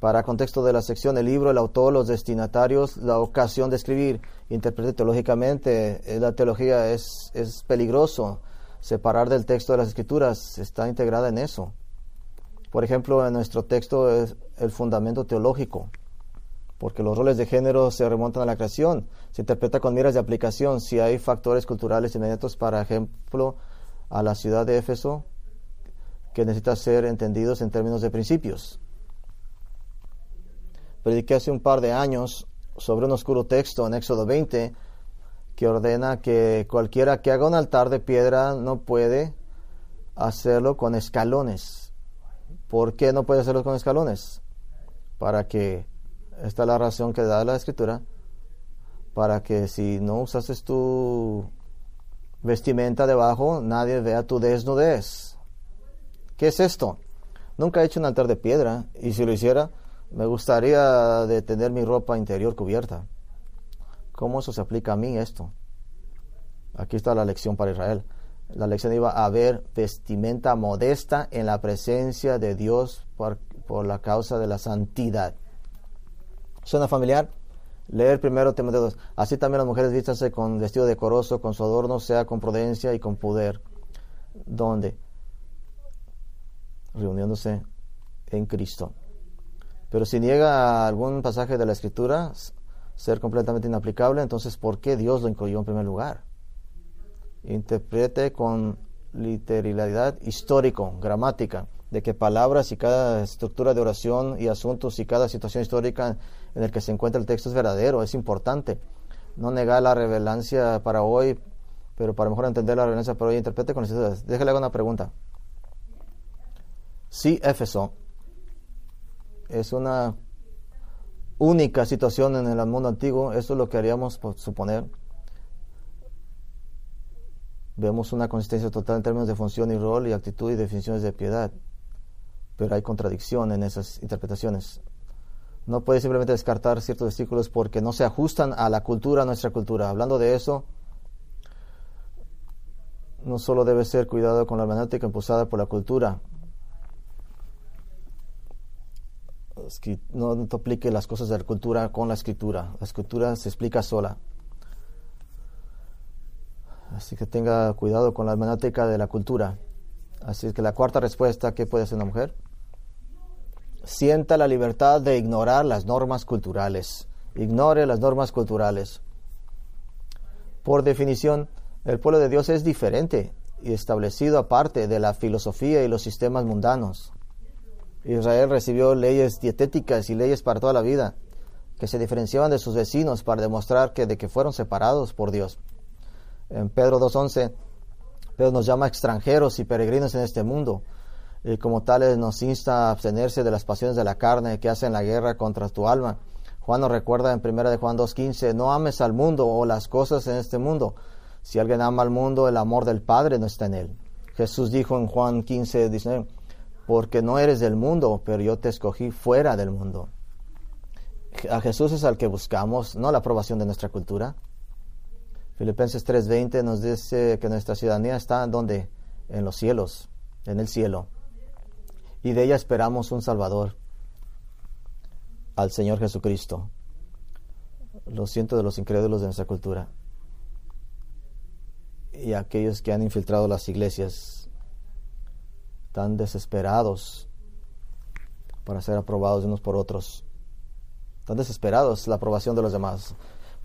Para contexto de la sección, el libro, el autor, los destinatarios, la ocasión de escribir, interprete teológicamente. Eh, la teología es, es peligroso. Separar del texto de las escrituras está integrada en eso. Por ejemplo, en nuestro texto es el fundamento teológico porque los roles de género se remontan a la creación, se interpreta con miras de aplicación. Si hay factores culturales inmediatos, por ejemplo, a la ciudad de Éfeso, que necesita ser entendidos en términos de principios. Prediqué hace un par de años sobre un oscuro texto en Éxodo 20 que ordena que cualquiera que haga un altar de piedra no puede hacerlo con escalones. ¿Por qué no puede hacerlo con escalones? Para que esta es la razón que da la escritura para que si no usaste tu vestimenta debajo, nadie vea tu desnudez. ¿Qué es esto? Nunca he hecho un altar de piedra y si lo hiciera, me gustaría tener mi ropa interior cubierta. ¿Cómo eso se aplica a mí esto? Aquí está la lección para Israel. La lección iba a haber vestimenta modesta en la presencia de Dios por, por la causa de la santidad. ¿Suena familiar? Leer primero Timoteo 2. Así también las mujeres vístanse con vestido decoroso, con su adorno, sea con prudencia y con poder. ¿Dónde? Reuniéndose en Cristo. Pero si niega algún pasaje de la Escritura ser completamente inaplicable, entonces ¿por qué Dios lo incluyó en primer lugar? Interprete con literalidad histórico, gramática, de que palabras y cada estructura de oración y asuntos y cada situación histórica en el que se encuentra el texto es verdadero, es importante. No negar la revelancia para hoy, pero para mejor entender la revelancia para hoy, interprete con necesidades. Déjale una pregunta. Si Éfeso es una única situación en el mundo antiguo, eso es lo que haríamos suponer. Vemos una consistencia total en términos de función y rol y actitud y definiciones de piedad, pero hay contradicción en esas interpretaciones. No puede simplemente descartar ciertos versículos porque no se ajustan a la cultura, a nuestra cultura. Hablando de eso, no solo debe ser cuidado con la hermenéutica impulsada por la cultura. no, no aplique las cosas de la cultura con la escritura. La escritura se explica sola. Así que tenga cuidado con la hermenéutica de la cultura. Así que la cuarta respuesta, ¿qué puede hacer una mujer? Sienta la libertad de ignorar las normas culturales. Ignore las normas culturales. Por definición, el pueblo de Dios es diferente y establecido aparte de la filosofía y los sistemas mundanos. Israel recibió leyes dietéticas y leyes para toda la vida, que se diferenciaban de sus vecinos para demostrar que de que fueron separados por Dios. En Pedro 2.11, Pedro nos llama extranjeros y peregrinos en este mundo y como tales nos insta a abstenerse de las pasiones de la carne que hacen la guerra contra tu alma. Juan nos recuerda en 1 de Juan 2.15, no ames al mundo o las cosas en este mundo. Si alguien ama al mundo, el amor del Padre no está en él. Jesús dijo en Juan 15, 19, porque no eres del mundo, pero yo te escogí fuera del mundo. A Jesús es al que buscamos, no la aprobación de nuestra cultura. Filipenses 3:20 nos dice que nuestra ciudadanía está donde? En los cielos en el cielo. Y de ella esperamos un Salvador, al Señor Jesucristo. Lo siento de los incrédulos de nuestra cultura y aquellos que han infiltrado las iglesias, tan desesperados para ser aprobados unos por otros, tan desesperados la aprobación de los demás.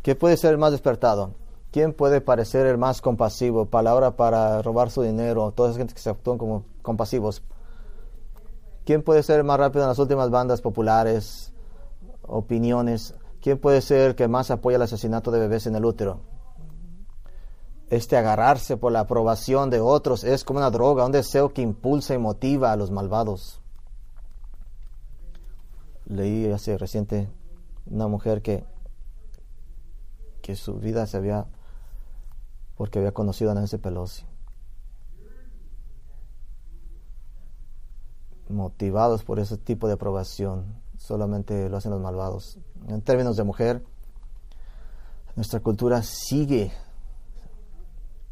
¿Qué puede ser el más despertado? ¿Quién puede parecer el más compasivo? Palabra para robar su dinero, toda esa gente que se actúan como compasivos. ¿Quién puede ser más rápido en las últimas bandas populares? Opiniones. ¿Quién puede ser que más apoya el asesinato de bebés en el útero? Este agarrarse por la aprobación de otros es como una droga, un deseo que impulsa y motiva a los malvados. Leí hace reciente una mujer que, que su vida se había porque había conocido a Nancy Pelosi. Motivados por ese tipo de aprobación, solamente lo hacen los malvados. En términos de mujer, nuestra cultura sigue,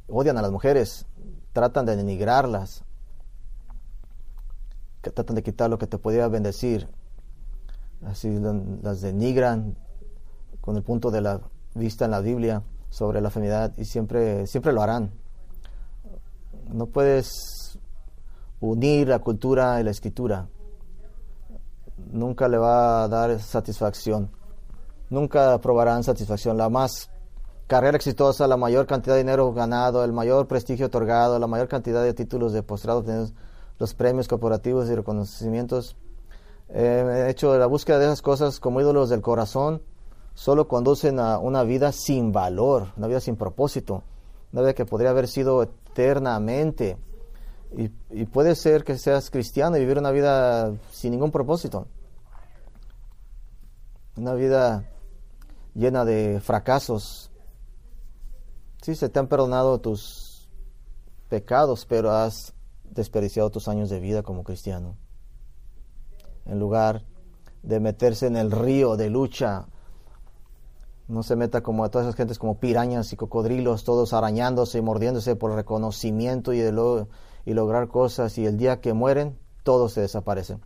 odian a las mujeres, tratan de denigrarlas, que tratan de quitar lo que te podía bendecir. Así las denigran con el punto de la vista en la Biblia sobre la feminidad y siempre, siempre lo harán. No puedes unir la cultura y la escritura. Nunca le va a dar satisfacción. Nunca probarán satisfacción. La más carrera exitosa, la mayor cantidad de dinero ganado, el mayor prestigio otorgado, la mayor cantidad de títulos de postrado, los premios corporativos y reconocimientos. Eh, he hecho la búsqueda de esas cosas como ídolos del corazón solo conducen a una vida sin valor, una vida sin propósito, una vida que podría haber sido eternamente. Y, puede ser que seas cristiano y vivir una vida sin ningún propósito. Una vida llena de fracasos. Sí, se te han perdonado tus pecados, pero has desperdiciado tus años de vida como cristiano. En lugar de meterse en el río de lucha no se meta como a todas esas gentes como pirañas y cocodrilos, todos arañándose y mordiéndose por reconocimiento y, de y lograr cosas y el día que mueren, todos se desaparecen.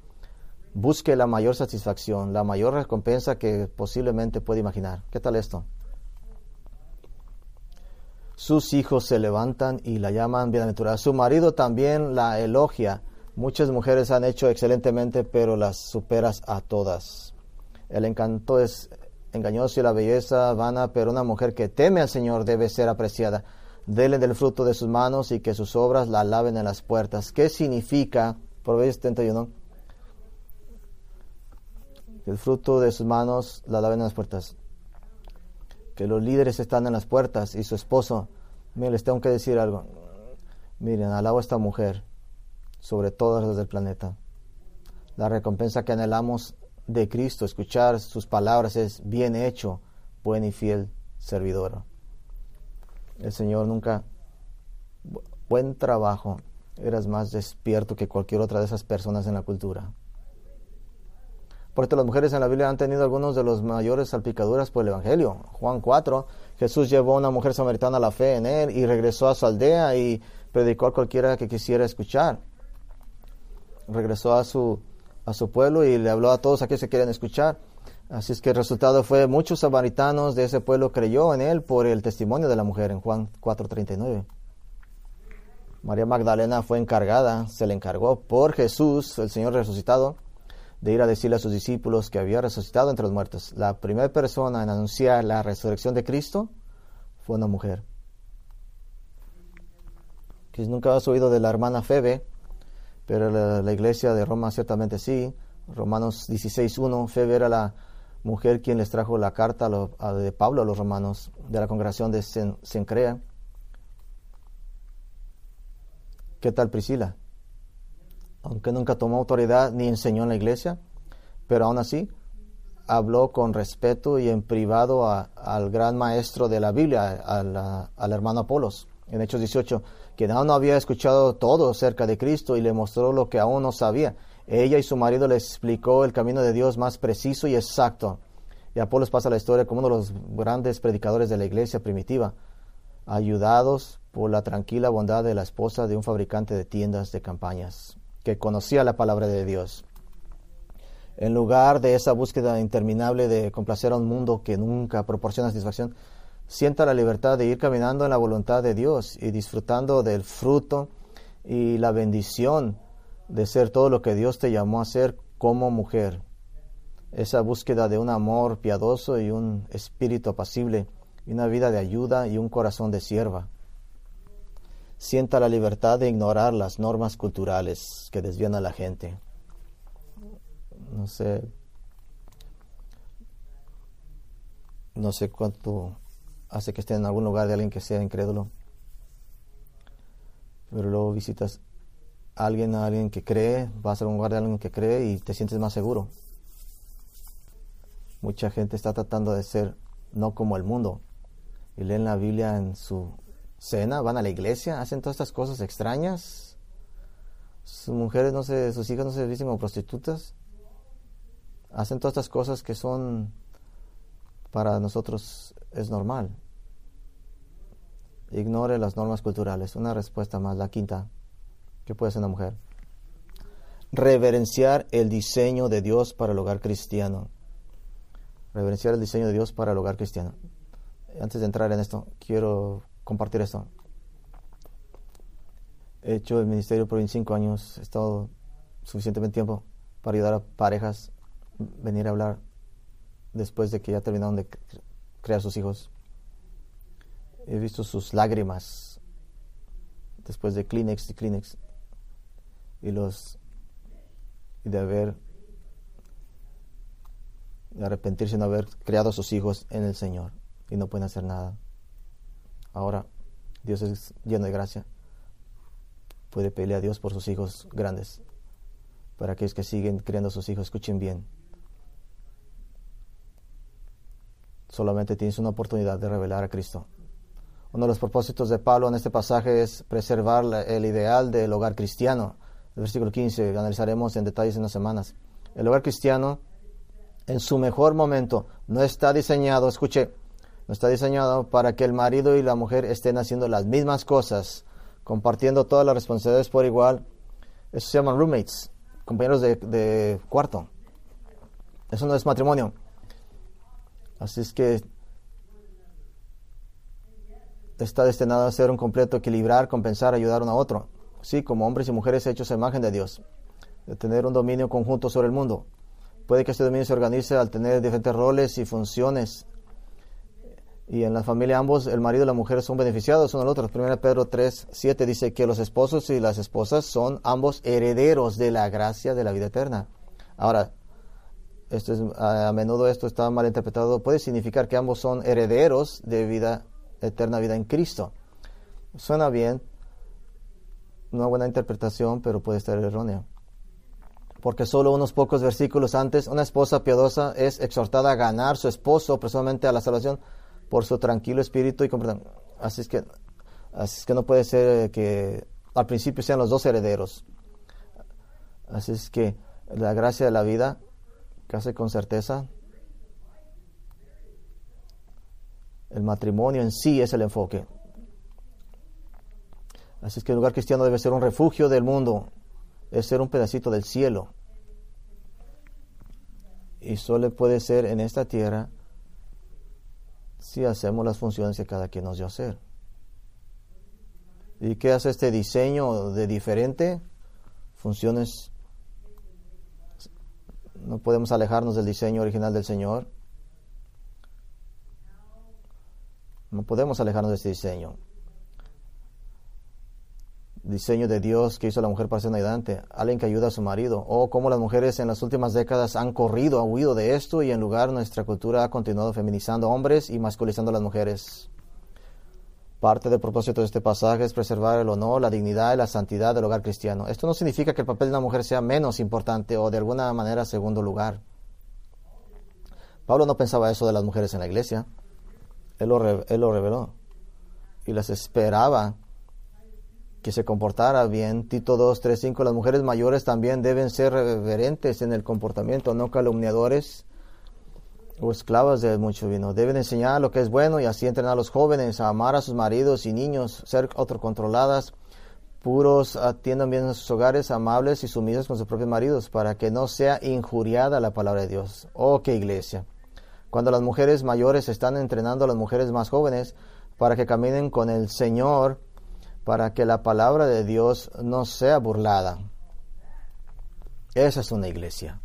Busque la mayor satisfacción, la mayor recompensa que posiblemente puede imaginar. ¿Qué tal esto? Sus hijos se levantan y la llaman bienaventurada. Su marido también la elogia. Muchas mujeres han hecho excelentemente, pero las superas a todas. El encanto es engañoso y la belleza vana, pero una mujer que teme al Señor debe ser apreciada. Dele del fruto de sus manos y que sus obras la laven en las puertas. ¿Qué significa? Proverbios 71. Que el fruto de sus manos la laven en las puertas. Que los líderes están en las puertas y su esposo. Miren, les tengo que decir algo. Miren, alabo a esta mujer sobre todas las del planeta. La recompensa que anhelamos de Cristo, escuchar sus palabras es bien hecho, buen y fiel servidor. El Señor nunca, buen trabajo, eras más despierto que cualquier otra de esas personas en la cultura. Por esto las mujeres en la Biblia han tenido algunos de los mayores salpicaduras por el Evangelio. Juan 4, Jesús llevó a una mujer samaritana a la fe en él y regresó a su aldea y predicó a cualquiera que quisiera escuchar. Regresó a su a su pueblo y le habló a todos aquellos que quieren escuchar. Así es que el resultado fue muchos samaritanos de ese pueblo creyó en él por el testimonio de la mujer en Juan 4:39. María Magdalena fue encargada, se le encargó por Jesús, el Señor resucitado, de ir a decirle a sus discípulos que había resucitado entre los muertos. La primera persona en anunciar la resurrección de Cristo fue una mujer. Nunca has oído de la hermana Febe, pero la, iglesia de Roma ciertamente sí. Romanos 16.1, Febe era la mujer quien les trajo la carta de Pablo a los romanos de la congregación de Sencrea. ¿Qué tal Priscila? Aunque nunca tomó autoridad ni enseñó en la iglesia, pero aún así habló con respeto y en privado al gran maestro de la Biblia, al hermano Apolos. En Hechos 18, que aún no había escuchado todo acerca de Cristo y le mostró lo que aún no sabía. Ella y su marido le explicó el camino de Dios más preciso y exacto. Y Apolos pasa la historia como uno de los grandes predicadores de la iglesia primitiva. ayudados por la tranquila bondad de la esposa de un fabricante de tiendas de campañas, que conocía la palabra de Dios. En lugar de esa búsqueda interminable de complacer a un mundo que nunca proporciona satisfacción, sienta la libertad de ir caminando en la voluntad de Dios y disfrutando del fruto y la bendición de ser todo lo que Dios te llamó a ser como mujer. Esa búsqueda de un amor piadoso y un espíritu apacible una vida de ayuda y un corazón de sierva. Sienta la libertad de ignorar las normas culturales que desvían a la gente. No sé. No sé cuánto hace que esté en algún lugar de alguien que sea incrédulo. Pero luego visitas alguien, a alguien que cree, vas a un lugar de alguien que cree y te sientes más seguro. Mucha gente está tratando de ser no como el mundo. Y leen la Biblia en su cena, van a la iglesia, hacen todas estas cosas extrañas. Sus mujeres no se, sus hijas no se visten como prostitutas. Hacen todas estas cosas que son para nosotros es normal. Ignore las normas culturales. Una respuesta más, la quinta. ¿Qué puede hacer una mujer? Reverenciar el diseño de Dios para el hogar cristiano. Reverenciar el diseño de Dios para el hogar cristiano. Antes de entrar en esto, quiero compartir esto. He hecho el ministerio por 25 años, he estado suficientemente tiempo para ayudar a parejas venir a hablar después de que ya terminaron de crear sus hijos. He visto sus lágrimas después de Kleenex y Kleenex y los y de haber de arrepentirse de haber creado a sus hijos en el Señor y no pueden hacer nada. Ahora Dios es lleno de gracia. Puede pelear a Dios por sus hijos grandes. Para aquellos que siguen criando a sus hijos, escuchen bien. Solamente tienes una oportunidad de revelar a Cristo. Uno de los propósitos de Pablo en este pasaje es preservar el ideal del hogar cristiano. El versículo 15 analizaremos en detalles en unas semanas. El hogar cristiano, en su mejor momento, no está diseñado, escuche, no está diseñado para que el marido y la mujer estén haciendo las mismas cosas, compartiendo todas las responsabilidades por igual. Eso se llaman roommates, compañeros de, de cuarto. Eso no es matrimonio. Así es que está destinado a ser un completo equilibrar, compensar, ayudar uno a otro. Sí, como hombres y mujeres hechos a imagen de Dios, de tener un dominio conjunto sobre el mundo. Puede que este dominio se organice al tener diferentes roles y funciones. Y en la familia ambos, el marido y la mujer son beneficiados uno al otro. 1 Pedro 3, 7 dice que los esposos y las esposas son ambos herederos de la gracia de la vida eterna. Ahora, esto es, a menudo esto está mal interpretado. Puede significar que ambos son herederos de vida eterna vida en Cristo. Suena bien, una buena interpretación, pero puede estar errónea. Porque solo unos pocos versículos antes, una esposa piadosa es exhortada a ganar su esposo, personalmente a la salvación, por su tranquilo espíritu y comportamiento. Así es que, así es que no puede ser eh, que al principio sean los dos herederos. Así es que la gracia de la vida, casi con certeza, El matrimonio en sí es el enfoque. Así es que el lugar cristiano debe ser un refugio del mundo, es ser un pedacito del cielo. Y solo puede ser en esta tierra si hacemos las funciones que cada quien nos dio hacer. ¿Y qué hace este diseño de diferente? Funciones. No podemos alejarnos del diseño original del Señor. No podemos alejarnos de este diseño. Diseño de Dios que hizo la mujer para ser ayudante, alguien que ayuda a su marido, o cómo las mujeres en las últimas décadas han corrido, han huido de esto y en lugar nuestra cultura ha continuado feminizando hombres y masculizando a las mujeres. Parte del propósito de este pasaje es preservar el honor, la dignidad y la santidad del hogar cristiano. Esto no significa que el papel de una mujer sea menos importante o de alguna manera segundo lugar. Pablo no pensaba eso de las mujeres en la iglesia. Él lo, reveló. Y las esperaba que se comportara bien. Tito 2, 3, 5. Las mujeres mayores también deben ser reverentes en el comportamiento, no calumniadores, o esclavas de mucho vino. Deben enseñar lo que es bueno y así entrenar a los jóvenes a amar a sus maridos y niños, ser autocontroladas, puros, atiendan bien sus hogares, amables y sumisos con sus propios maridos, para que no sea injuriada la palabra de Dios. Oh, qué iglesia. Cuando las mujeres mayores están entrenando a las mujeres más jóvenes para que caminen con el Señor, para que la palabra de Dios no sea burlada. Esa es una iglesia.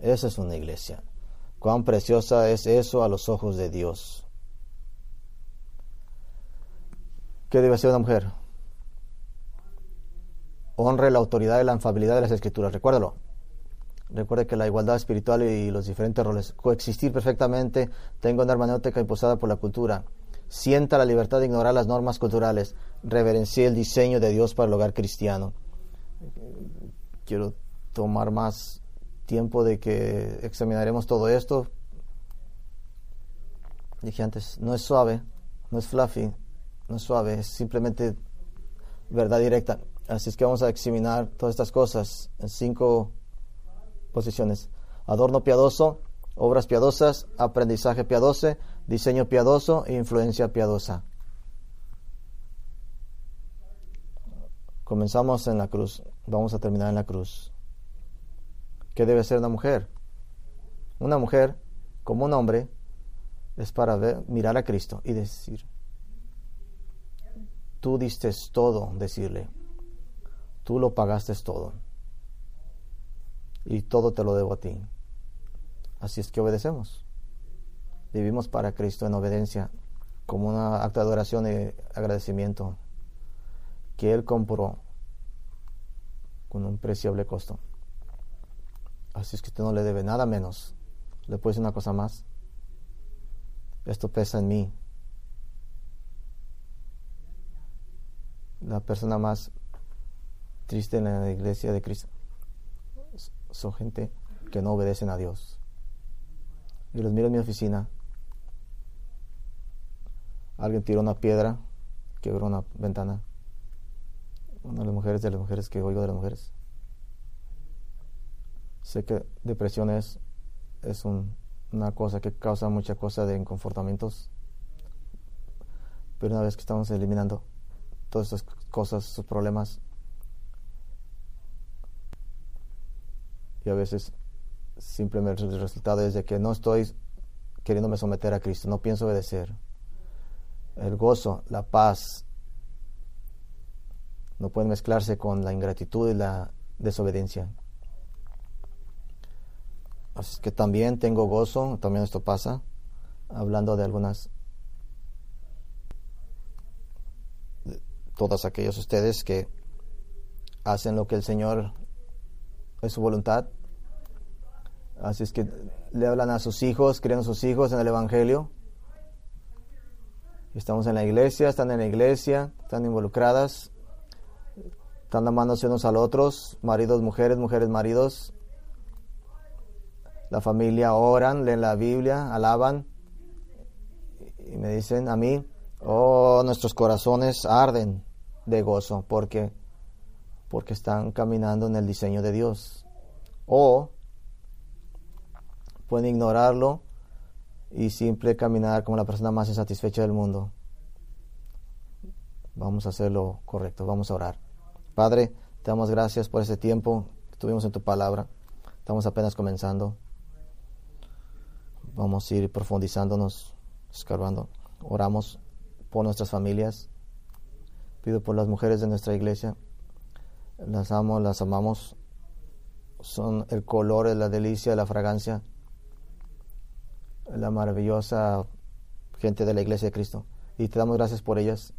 Esa es una iglesia. Cuán preciosa es eso a los ojos de Dios. ¿Qué debe ser una mujer? Honre la autoridad y la infabilidad de las escrituras. Recuérdalo. Recuerde que la igualdad espiritual y los diferentes roles, coexistir perfectamente, tengo una hermenéutica imposada por la cultura. Sienta la libertad de ignorar las normas culturales. Reverencie el diseño de Dios para el hogar cristiano. Quiero tomar más tiempo de que examinaremos todo esto. Dije antes, no es suave, no es fluffy, no es suave, es simplemente verdad directa. Así es que vamos a examinar todas estas cosas en cinco posiciones. Adorno piadoso, obras piadosas, aprendizaje piadoso, diseño piadoso e influencia piadosa. Comenzamos en la cruz, vamos a terminar en la cruz. ¿Qué debe ser una mujer? Una mujer, como un hombre, es para ver, mirar a Cristo y decir, tú diste todo, decirle, tú lo pagaste todo y todo te lo debo a ti. Así es que obedecemos. Vivimos para Cristo en obediencia, como una acto de adoración y agradecimiento que Él compró con un preciable costo. Así es que usted no le debe nada menos. ¿Le puedo decir una cosa más? Esto pesa en mí. La persona más triste en la iglesia de Cristo son gente que no obedecen a Dios. Y los miro en mi oficina. Alguien tiró una piedra, quebró una ventana. Una de las mujeres de las mujeres que oigo de las mujeres. Sé que depresión es, es una cosa que causa mucha cosa de inconfortamientos. Pero una vez que estamos eliminando todas estas cosas, esos problemas, y a veces simplemente el resultado es de que no estoy queriéndome someter a Cristo, no pienso obedecer. El gozo, la paz, no pueden mezclarse con la ingratitud y la desobediencia. Así que también tengo gozo, también esto pasa, hablando de algunas, de todos aquellos ustedes que hacen lo que el Señor es su voluntad. Así es que le hablan a sus hijos, crían a sus hijos en el Evangelio. Estamos en la iglesia, están en la iglesia, están involucradas, están amándose unos al otros, maridos, mujeres, mujeres, maridos, la familia oran, leen la Biblia, alaban y me dicen a mí, oh, nuestros corazones arden de gozo porque porque están caminando en el diseño de Dios. O pueden ignorarlo y simple caminar como la persona más insatisfecha del mundo. Vamos a hacer lo correcto, vamos a orar. Padre, te damos gracias por ese tiempo que tuvimos en tu palabra. Estamos apenas comenzando. Vamos a ir profundizándonos, escarbando. Oramos por nuestras familias. Pido por las mujeres de nuestra iglesia. Las amo, las amamos. Son el color, la delicia, la fragancia. La maravillosa gente de la iglesia de Cristo. Y te damos gracias por ellas.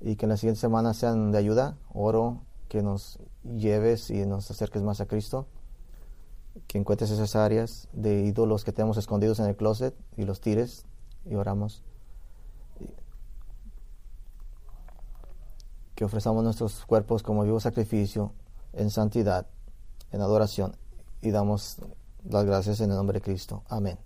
Y que en la siguiente semana sean de ayuda. Oro que nos lleves y nos acerques más a Cristo que encuentres esas áreas de ídolos que tenemos escondidos en el closet y los tires y oramos. Que ofrezcamos nuestros cuerpos como vivo sacrificio en santidad, en adoración y damos las gracias en el nombre de Cristo. Amén.